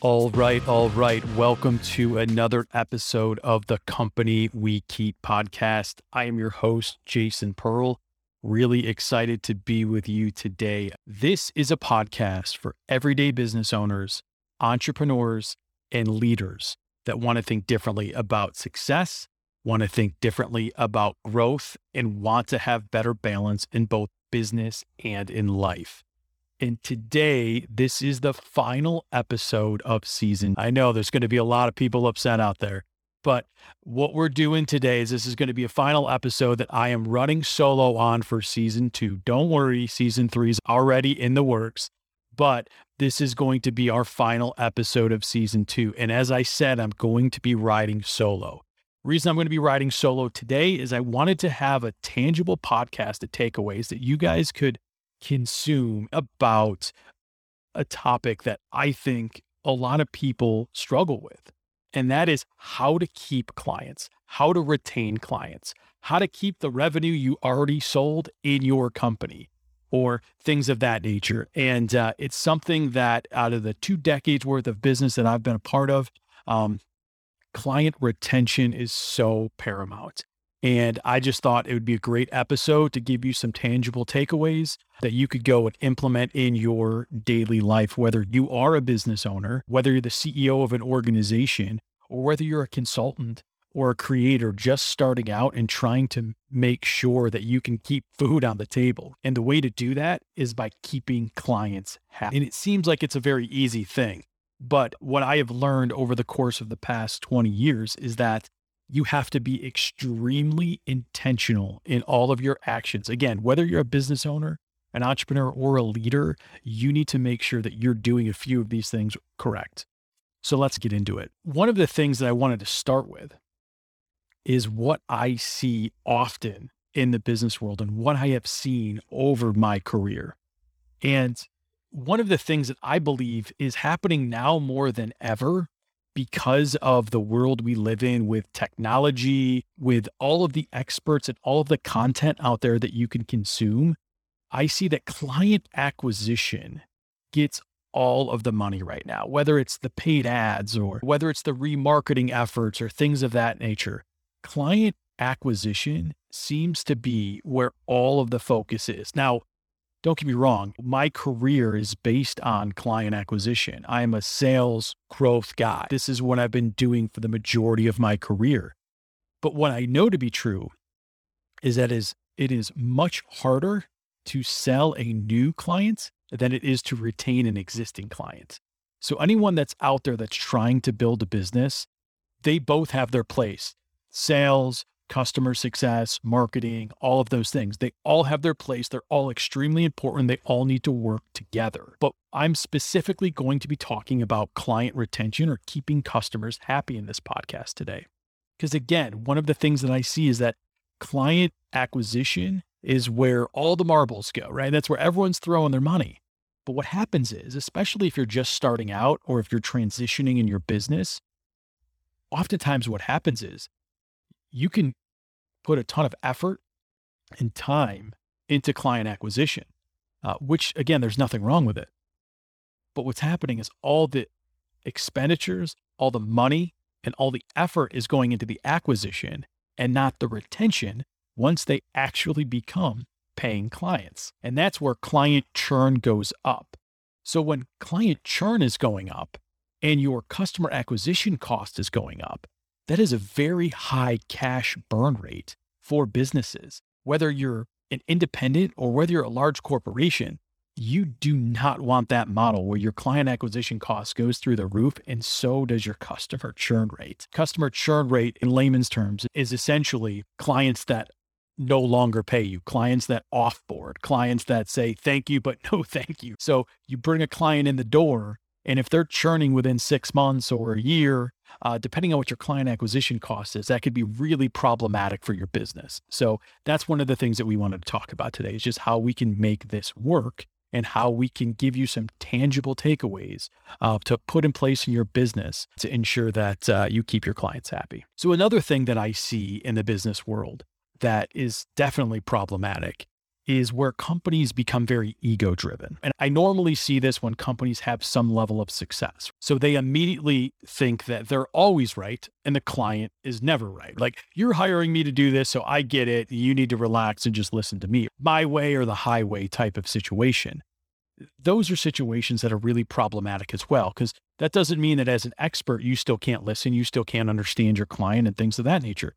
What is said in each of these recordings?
All right, all right. Welcome to another episode of the Company We Keep podcast. I am your host, Jason Pearl. Really excited to be with you today. This is a podcast for everyday business owners, entrepreneurs, and leaders that want to think differently about success, want to think differently about growth, and want to have better balance in both business and in life. And today, this is the final episode of season. I know there's going to be a lot of people upset out there, but what we're doing today is this is going to be a final episode that I am running solo on for season two. Don't worry, season three is already in the works, but this is going to be our final episode of season two. And as I said, I'm going to be riding solo. Reason I'm going to be riding solo today is I wanted to have a tangible podcast of takeaways that you guys could consume about a topic that I think a lot of people struggle with. And that is how to keep clients, how to retain clients, how to keep the revenue you already sold in your company, or things of that nature. And uh, it's something that out of the two decades worth of business that I've been a part of, um, client retention is so paramount. And I just thought it would be a great episode to give you some tangible takeaways that you could go and implement in your daily life, whether you are a business owner, whether you're the CEO of an organization, or whether you're a consultant or a creator just starting out and trying to make sure that you can keep food on the table. And the way to do that is by keeping clients happy. And it seems like it's a very easy thing. But what I have learned over the course of the past 20 years is that you have to be extremely intentional in all of your actions. Again, whether you're a business owner, an entrepreneur, or a leader, you need to make sure that you're doing a few of these things correct. So let's get into it. One of the things that I wanted to start with is what I see often in the business world and what I have seen over my career. And one of the things that I believe is happening now more than ever because of the world we live in with technology, with all of the experts and all of the content out there that you can consume, I see that client acquisition gets all of the money right now, whether it's the paid ads or whether it's the remarketing efforts or things of that nature. Client acquisition seems to be where all of the focus is. Now, don't get me wrong, my career is based on client acquisition. I am a sales growth guy. This is what I've been doing for the majority of my career. But what I know to be true is that is it is much harder to sell a new client than it is to retain an existing client. So anyone that's out there that's trying to build a business, they both have their place. Sales, customer success, marketing, all of those things. They all have their place. They're all extremely important. They all need to work together. But I'm specifically going to be talking about client retention or keeping customers happy in this podcast today. Because again, one of the things that I see is that client acquisition is where all the marbles go, right? That's where everyone's throwing their money. But what happens is, especially if you're just starting out or if you're transitioning in your business, oftentimes what happens is you can put a ton of effort and time into client acquisition, uh, which again, there's nothing wrong with it. But what's happening is all the expenditures, all the money, and all the effort is going into the acquisition and not the retention once they actually become paying clients. And that's where client churn goes up. So when client churn is going up and your customer acquisition cost is going up, that is a very high cash burn rate for businesses. Whether you're an independent or whether you're a large corporation, you do not want that model where your client acquisition cost goes through the roof and so does your customer churn rate. Customer churn rate in layman's terms is essentially clients that no longer pay you, clients that offboard, clients that say thank you, but no thank you. So you bring a client in the door, and if they're churning within six months or a year, uh, depending on what your client acquisition cost is, that could be really problematic for your business. So that's one of the things that we wanted to talk about today is just how we can make this work and how we can give you some tangible takeaways uh, to put in place in your business to ensure that uh, you keep your clients happy. So another thing that I see in the business world that is definitely problematic is where companies become very ego driven. And I normally see this when companies have some level of success. So they immediately think that they're always right and the client is never right. Like, you're hiring me to do this, so I get it. You need to relax and just listen to me. My way or the highway type of situation. Those are situations that are really problematic as well, because that doesn't mean that as an expert, you still can't listen, you still can't understand your client and things of that nature.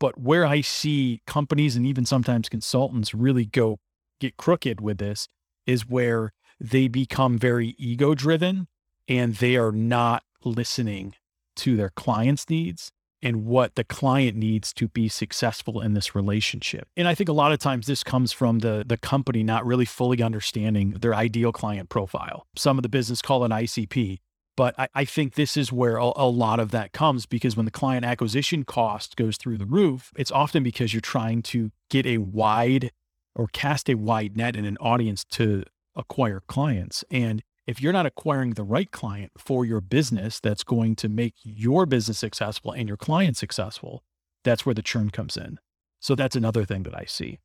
But where I see companies and even sometimes consultants really go get crooked with this is where they become very ego driven and they are not listening to their clients' needs and what the client needs to be successful in this relationship. And I think a lot of times this comes from the the company not really fully understanding their ideal client profile. Some of the business call it ICP. But I, I think this is where a, a lot of that comes because when the client acquisition cost goes through the roof, it's often because you're trying to get a wide or cast a wide net in an audience to acquire clients. And if you're not acquiring the right client for your business that's going to make your business successful and your client successful, that's where the churn comes in. So that's another thing that I see.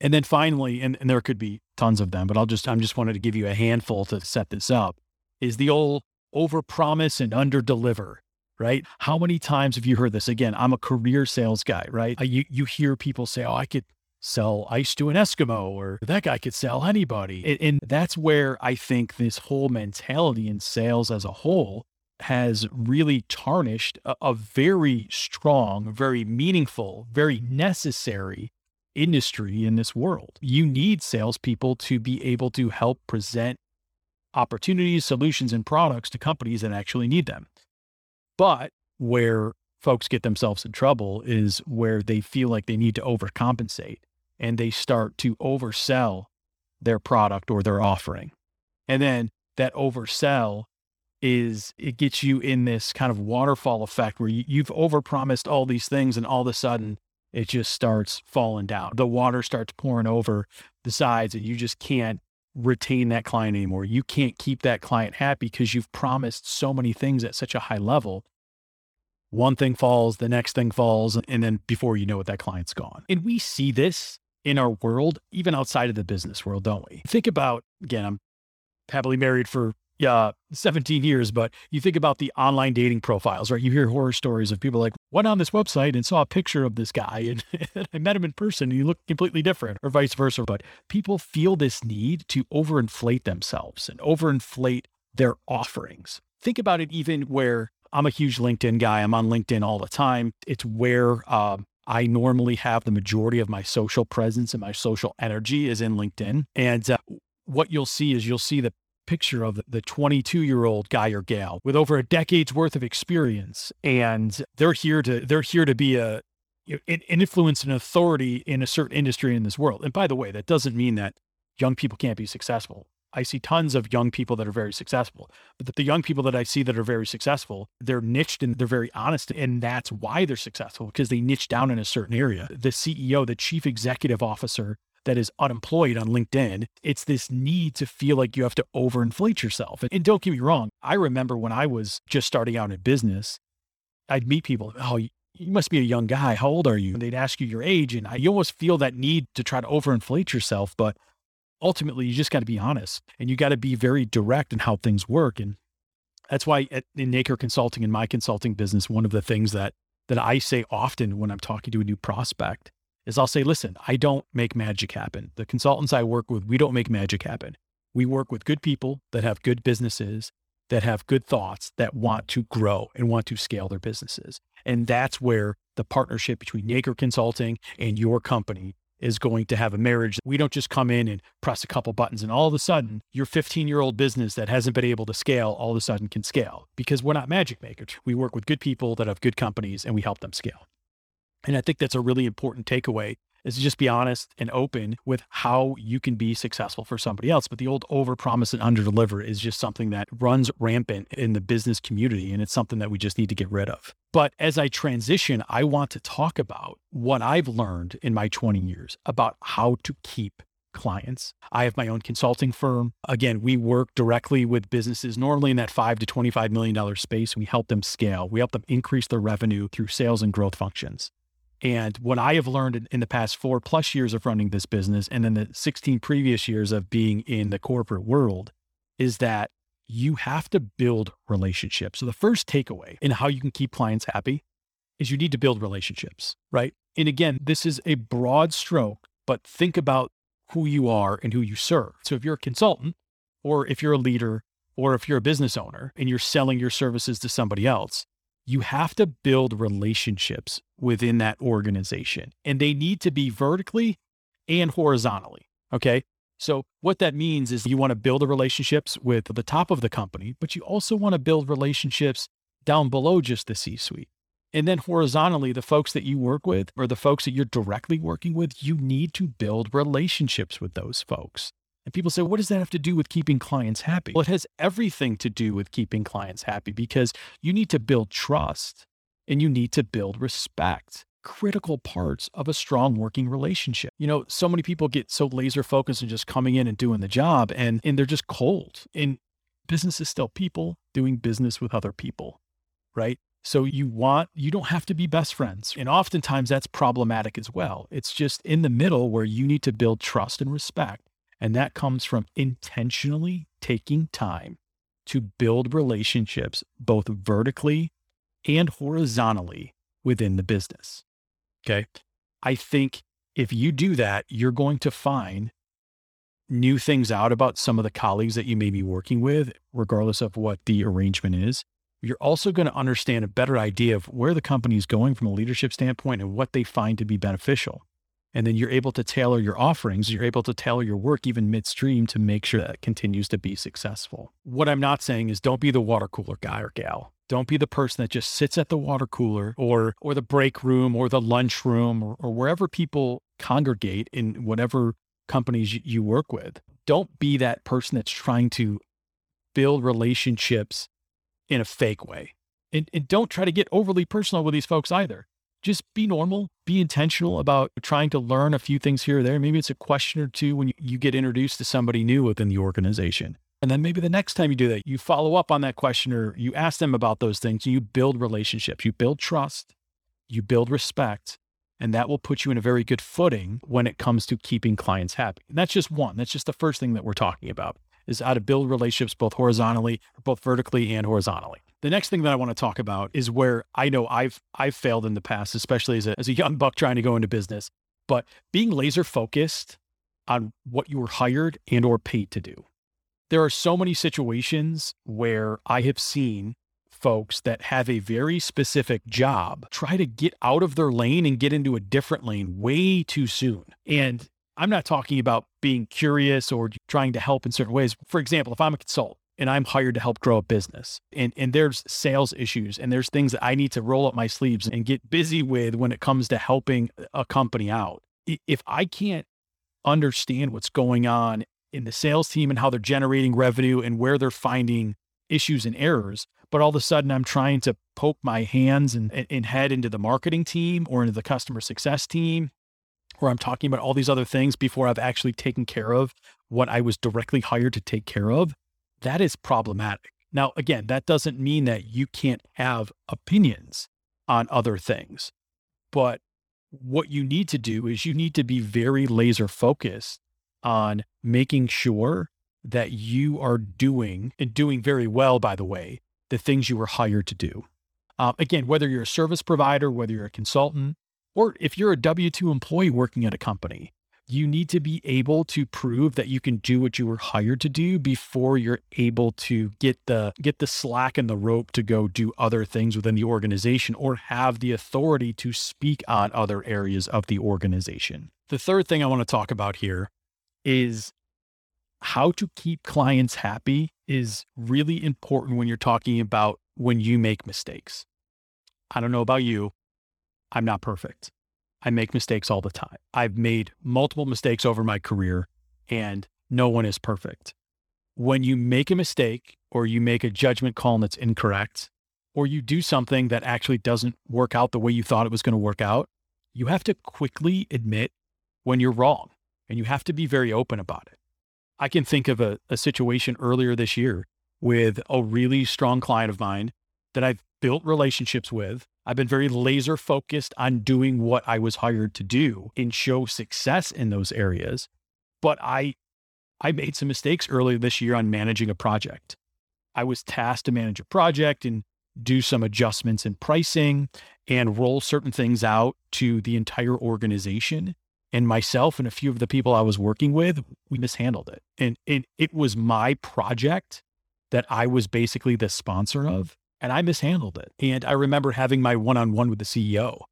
And then finally, and, and there could be tons of them, but I'll just I'm just wanted to give you a handful to set this up is the old overpromise and underdeliver, right? How many times have you heard this? Again, I'm a career sales guy, right? You, you hear people say, oh, I could sell ice to an Eskimo or that guy could sell anybody. And, and that's where I think this whole mentality in sales as a whole has really tarnished a, a very strong, very meaningful, very necessary industry in this world. You need salespeople to be able to help present opportunities, solutions, and products to companies that actually need them. But where folks get themselves in trouble is where they feel like they need to overcompensate and they start to oversell their product or their offering. And then that oversell is it gets you in this kind of waterfall effect where you, have overpromised all these things and all of a sudden it just starts falling down. The water starts pouring over the sides and you just can't retain that client anymore. You can't keep that client happy because you've promised so many things at such a high level. One thing falls, the next thing falls, and then before you know it, that client's gone. And we see this in our world, even outside of the business world, don't we? Think about, again, I'm happily married for yeah, 17 years, but you think about the online dating profiles, right? You hear horror stories of people like, went on this website and saw a picture of this guy and I met him in person and he looked completely different or vice versa. But people feel this need to overinflate themselves and overinflate their offerings. Think about it even where I'm a huge LinkedIn guy. I'm on LinkedIn all the time. It's where um, I normally have the majority of my social presence and my social energy is in LinkedIn. And uh, what you'll see is you'll see the picture of the 22 year old guy or gal with over a decade's worth of experience and they're here to they're here to be a an influence and authority in a certain industry in this world and by the way that doesn't mean that young people can't be successful I see tons of young people that are very successful, but the young people that I see that are very successful, they're niched and they're very honest. And that's why they're successful because they niche down in a certain area. The CEO, the chief executive officer that is unemployed on LinkedIn. It's this need to feel like you have to overinflate yourself. And don't get me wrong, I remember when I was just starting out in business, I'd meet people, oh, you must be a young guy. How old are you? And they'd ask you your age. And I, you almost feel that need to try to overinflate yourself. But ultimately, you just got to be honest and you got to be very direct in how things work. And that's why at, in Nacre Consulting, in my consulting business, one of the things that that I say often when I'm talking to a new prospect is I'll say, listen, I don't make magic happen. The consultants I work with, we don't make magic happen. We work with good people that have good businesses, that have good thoughts, that want to grow and want to scale their businesses. And that's where the partnership between Nacre Consulting and your company is going to have a marriage. We don't just come in and press a couple buttons and all of a sudden your 15 year old business that hasn't been able to scale all of a sudden can scale because we're not magic makers. We work with good people that have good companies and we help them scale. And I think that's a really important takeaway is just be honest and open with how you can be successful for somebody else. But the old overpromise and underdeliver is just something that runs rampant in the business community. And it's something that we just need to get rid of. But as I transition, I want to talk about what I've learned in my 20 years about how to keep clients. I have my own consulting firm. Again, we work directly with businesses normally in that 5 to 25 million dollar space. We help them scale. We help them increase their revenue through sales and growth functions. And what I have learned in, in the past four plus years of running this business and then the 16 previous years of being in the corporate world is that you have to build relationships. So the first takeaway in how you can keep clients happy is you need to build relationships, right? And again, this is a broad stroke, but think about who you are and who you serve. So if you're a consultant or if you're a leader or if you're a business owner and you're selling your services to somebody else, you have to build relationships within that organization and they need to be vertically and horizontally. Okay. So, what that means is you want to build the relationships with the top of the company, but you also want to build relationships down below just the C suite. And then horizontally, the folks that you work with or the folks that you're directly working with, you need to build relationships with those folks. And people say, what does that have to do with keeping clients happy? Well, it has everything to do with keeping clients happy because you need to build trust and you need to build respect. Critical parts of a strong working relationship. You know, so many people get so laser focused on just coming in and doing the job and, and they're just cold. And business is still people doing business with other people, right? So you want, you don't have to be best friends. And oftentimes that's problematic as well. It's just in the middle where you need to build trust and respect and that comes from intentionally taking time to build relationships both vertically and horizontally within the business. Okay. I think if you do that, you're going to find new things out about some of the colleagues that you may be working with, regardless of what the arrangement is. You're also going to understand a better idea of where the company is going from a leadership standpoint and what they find to be beneficial. And then you're able to tailor your offerings, you're able to tailor your work even midstream to make sure that continues to be successful. What I'm not saying is don't be the water cooler guy or gal. Don't be the person that just sits at the water cooler or or the break room or the lunch room or, or wherever people congregate in whatever companies you, you work with. Don't be that person that's trying to build relationships in a fake way. And, and don't try to get overly personal with these folks either just be normal, be intentional about trying to learn a few things here or there. Maybe it's a question or two when you get introduced to somebody new within the organization. And then maybe the next time you do that, you follow up on that question or you ask them about those things you build relationships, you build trust, you build respect, and that will put you in a very good footing when it comes to keeping clients happy. And that's just one. That's just the first thing that we're talking about is how to build relationships both horizontally, both vertically and horizontally. The next thing that I want to talk about is where I know I've I've failed in the past, especially as a, as a young buck trying to go into business. But being laser focused on what you were hired and or paid to do. There are so many situations where I have seen folks that have a very specific job try to get out of their lane and get into a different lane way too soon. And I'm not talking about being curious or trying to help in certain ways. For example, if I'm a consultant and I'm hired to help grow a business and, and there's sales issues and there's things that I need to roll up my sleeves and get busy with when it comes to helping a company out. If I can't understand what's going on in the sales team and how they're generating revenue and where they're finding issues and errors, but all of a sudden I'm trying to poke my hands and, and head into the marketing team or into the customer success team, or I'm talking about all these other things before I've actually taken care of what I was directly hired to take care of that is problematic. Now, again, that doesn't mean that you can't have opinions on other things, but what you need to do is you need to be very laser focused on making sure that you are doing and doing very well, by the way, the things you were hired to do. Um, again, whether you're a service provider, whether you're a consultant, or if you're a W 2 employee working at a company, you need to be able to prove that you can do what you were hired to do before you're able to get the get the slack and the rope to go do other things within the organization or have the authority to speak on other areas of the organization. The third thing I want to talk about here is how to keep clients happy is really important when you're talking about when you make mistakes. I don't know about you. I'm not perfect. I make mistakes all the time. I've made multiple mistakes over my career, and no one is perfect. When you make a mistake or you make a judgment call that's incorrect, or you do something that actually doesn't work out the way you thought it was going to work out, you have to quickly admit when you're wrong and you have to be very open about it. I can think of a, a situation earlier this year with a really strong client of mine that I've built relationships with I've been very laser focused on doing what I was hired to do and show success in those areas. But I I made some mistakes earlier this year on managing a project. I was tasked to manage a project and do some adjustments in pricing and roll certain things out to the entire organization. And myself and a few of the people I was working with, we mishandled it. And, and it was my project that I was basically the sponsor of and I mishandled it. And I remember having my one on one with the CEO.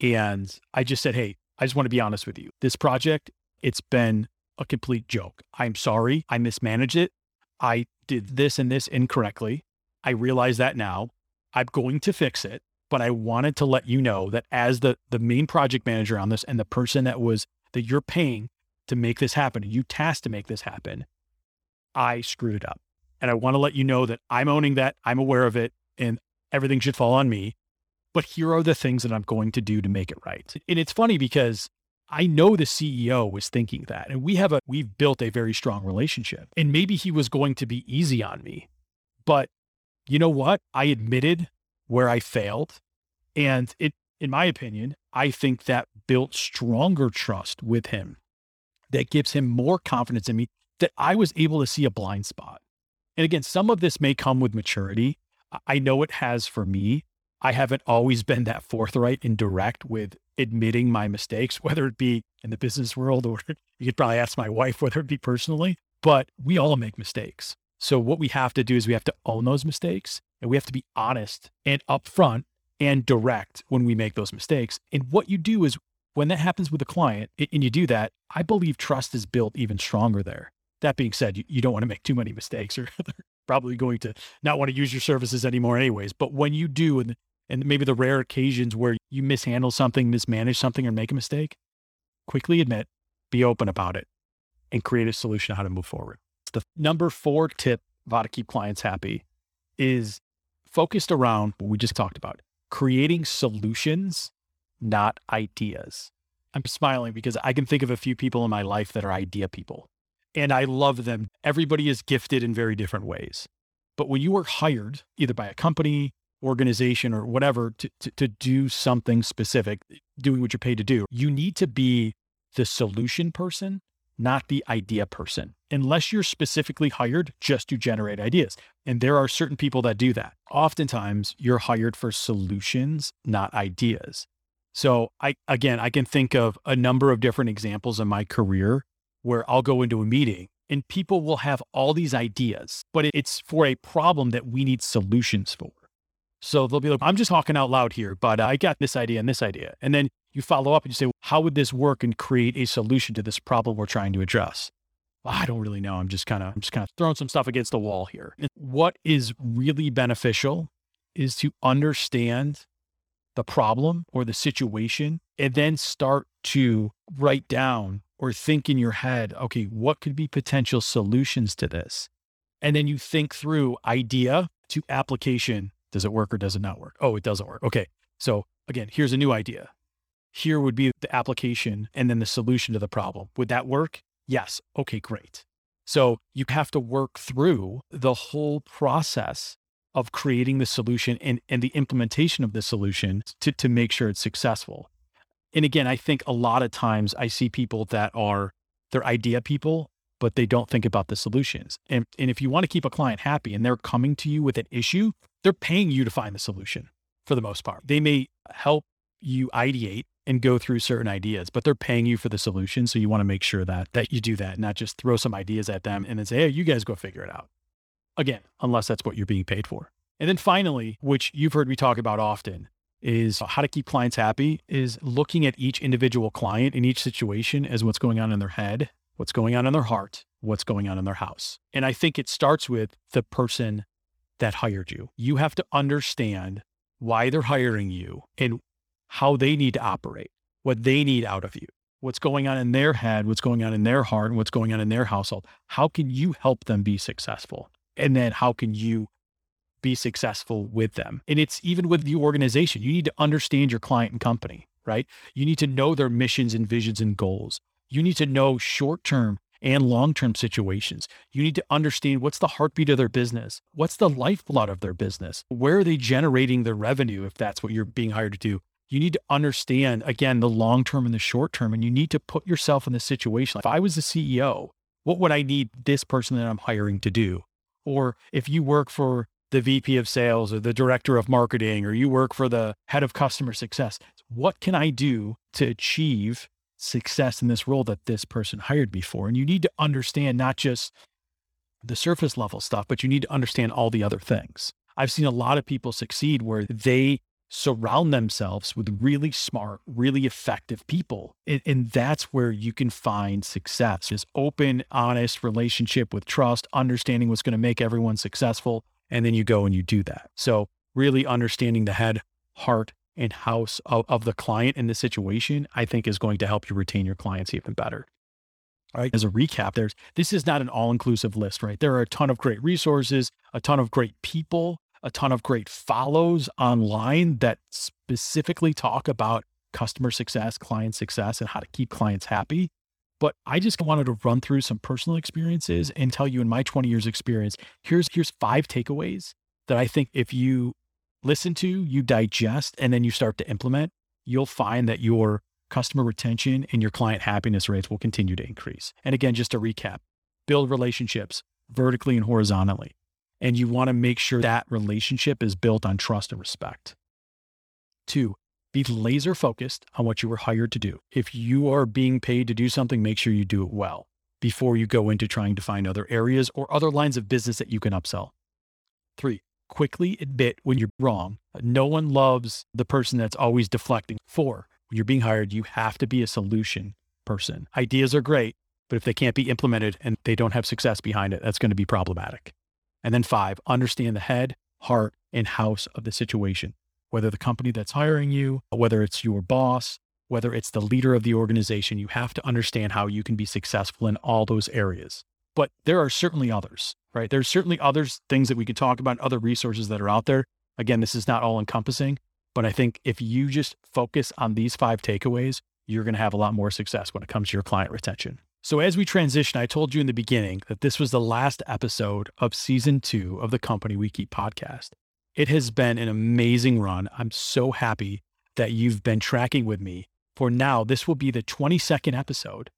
And I just said, Hey, I just want to be honest with you. This project, it's been a complete joke. I'm sorry. I mismanaged it. I did this and this incorrectly. I realize that now. I'm going to fix it. But I wanted to let you know that as the, the main project manager on this and the person that was that you're paying to make this happen, you tasked to make this happen, I screwed it up. And I want to let you know that I'm owning that. I'm aware of it and everything should fall on me. But here are the things that I'm going to do to make it right. And it's funny because I know the CEO was thinking that. And we have a we've built a very strong relationship. And maybe he was going to be easy on me. But you know what? I admitted where I failed. And it in my opinion, I think that built stronger trust with him that gives him more confidence in me that I was able to see a blind spot. And again, some of this may come with maturity. I know it has for me. I haven't always been that forthright and direct with admitting my mistakes, whether it be in the business world or you could probably ask my wife, whether it be personally, but we all make mistakes. So what we have to do is we have to own those mistakes and we have to be honest and upfront and direct when we make those mistakes. And what you do is when that happens with a client and you do that, I believe trust is built even stronger there. That being said, you, you don't want to make too many mistakes or they're probably going to not want to use your services anymore anyways. But when you do, and, and maybe the rare occasions where you mishandle something, mismanage something, or make a mistake, quickly admit, be open about it, and create a solution on how to move forward. The number four tip of how to keep clients happy is focused around what we just talked about, creating solutions, not ideas. I'm smiling because I can think of a few people in my life that are idea people and I love them. Everybody is gifted in very different ways. But when you are hired either by a company, organization, or whatever to, to, to do something specific, doing what you're paid to do, you need to be the solution person, not the idea person, unless you're specifically hired just to generate ideas. And there are certain people that do that. Oftentimes, you're hired for solutions, not ideas. So I again, I can think of a number of different examples in my career where I'll go into a meeting and people will have all these ideas, but it's for a problem that we need solutions for. So they'll be like, I'm just talking out loud here, but I got this idea and this idea. And then you follow up and you say, well, how would this work and create a solution to this problem we're trying to address? I don't really know. I'm just kind of, I'm just kind of throwing some stuff against the wall here. And what is really beneficial is to understand the problem or the situation and then start to write down or think in your head, okay, what could be potential solutions to this? And then you think through idea to application. Does it work or does it not work? Oh, it doesn't work. Okay. So again, here's a new idea. Here would be the application and then the solution to the problem. Would that work? Yes. Okay, great. So you have to work through the whole process of creating the solution and, and the implementation of the solution to, to make sure it's successful and again, I think a lot of times I see people that are they're idea people, but they don't think about the solutions. And, and if you want to keep a client happy and they're coming to you with an issue, they're paying you to find the solution for the most part. They may help you ideate and go through certain ideas, but they're paying you for the solution. So you want to make sure that that you do that, not just throw some ideas at them and then say, hey, you guys go figure it out. Again, unless that's what you're being paid for. And then finally, which you've heard me talk about often, is how to keep clients happy is looking at each individual client in each situation as what's going on in their head, what's going on in their heart, what's going on in their house. And I think it starts with the person that hired you. You have to understand why they're hiring you and how they need to operate, what they need out of you, what's going on in their head, what's going on in their heart, and what's going on in their household. How can you help them be successful? And then how can you be successful with them. And it's even with the organization. You need to understand your client and company, right? You need to know their missions and visions and goals. You need to know short term and long term situations. You need to understand what's the heartbeat of their business, what's the lifeblood of their business, where are they generating their revenue if that's what you're being hired to do. You need to understand, again, the long term and the short term, and you need to put yourself in the situation. If I was the CEO, what would I need this person that I'm hiring to do? Or if you work for the VP of sales or the director of marketing, or you work for the head of customer success, what can I do to achieve success in this role that this person hired me for? And you need to understand not just the surface level stuff, but you need to understand all the other things. I've seen a lot of people succeed where they surround themselves with really smart, really effective people. And, and, that's where you can find success is open, honest relationship with trust, understanding what's going to make everyone successful. And then you go and you do that. So really understanding the head, heart, and house of, of the client in the situation, I think is going to help you retain your clients even better. All right. As a recap, there's this is not an all-inclusive list, right? There are a ton of great resources, a ton of great people a ton of great follows online that specifically talk about customer success, client success, and how to keep clients happy. But I just wanted to run through some personal experiences and tell you in my 20 years experience, here's here's five takeaways that I think if you listen to, you digest, and then you start to implement, you'll find that your customer retention and your client happiness rates will continue to increase. And again, just to recap, build relationships vertically and horizontally. And you want to make sure that relationship is built on trust and respect. Two, be laser focused on what you were hired to do. If you are being paid to do something, make sure you do it well before you go into trying to find other areas or other lines of business that you can upsell. Three, quickly admit when you're wrong. No one loves the person that's always deflecting. Four, when you're being hired, you have to be a solution person. Ideas are great, but if they can't be implemented and they don't have success behind it, that's going to be problematic. And then five, understand the head, heart, and house of the situation, whether the company that's hiring you, whether it's your boss, whether it's the leader of the organization, you have to understand how you can be successful in all those areas. But there are certainly others, right? There's certainly others things that we could talk about, other resources that are out there. Again, this is not all encompassing, but I think if you just focus on these five takeaways, you're going to have a lot more success when it comes to your client retention. So, as we transition, I told you in the beginning that this was the last episode of season two of the Company We Keep podcast. It has been an amazing run. I'm so happy that you've been tracking with me. For now, this will be the 22nd episode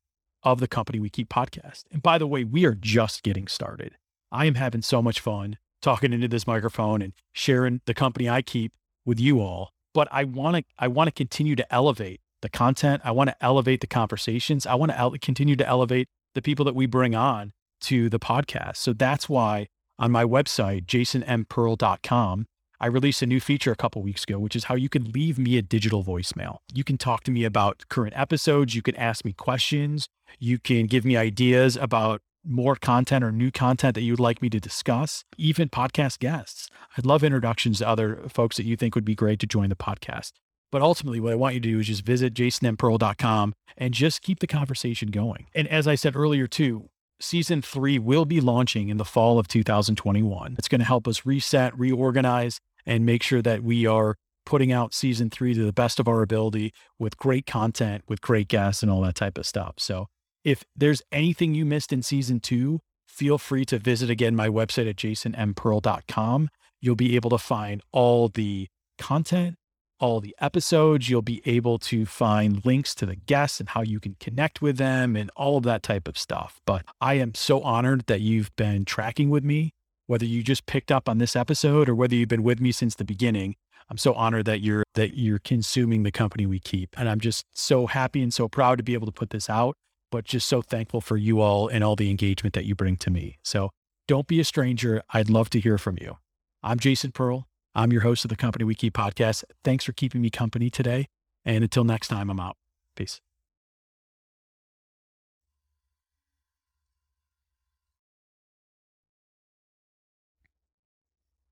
of the Company We Keep podcast. And by the way, we are just getting started. I am having so much fun talking into this microphone and sharing the company I keep with you all. But I want to I want to continue to elevate the content. I want to elevate the conversations. I want to continue to elevate the people that we bring on to the podcast. So that's why on my website, jasonmpearl.com, I released a new feature a couple weeks ago, which is how you can leave me a digital voicemail. You can talk to me about current episodes. You can ask me questions. You can give me ideas about more content or new content that you'd like me to discuss, even podcast guests. I'd love introductions to other folks that you think would be great to join the podcast. But ultimately, what I want you to do is just visit jasonmpearl.com and just keep the conversation going. And as I said earlier, too, season three will be launching in the fall of 2021. It's going to help us reset, reorganize, and make sure that we are putting out season three to the best of our ability with great content, with great guests, and all that type of stuff. So if there's anything you missed in season two, feel free to visit again my website at jasonmpearl.com. You'll be able to find all the content all the episodes. You'll be able to find links to the guests and how you can connect with them and all of that type of stuff. But I am so honored that you've been tracking with me, whether you just picked up on this episode or whether you've been with me since the beginning. I'm so honored that you're that you're consuming the company we keep. And I'm just so happy and so proud to be able to put this out, but just so thankful for you all and all the engagement that you bring to me. So don't be a stranger. I'd love to hear from you. I'm Jason Pearl. I'm your host of the Company We Keep podcast. Thanks for keeping me company today. And until next time, I'm out. Peace.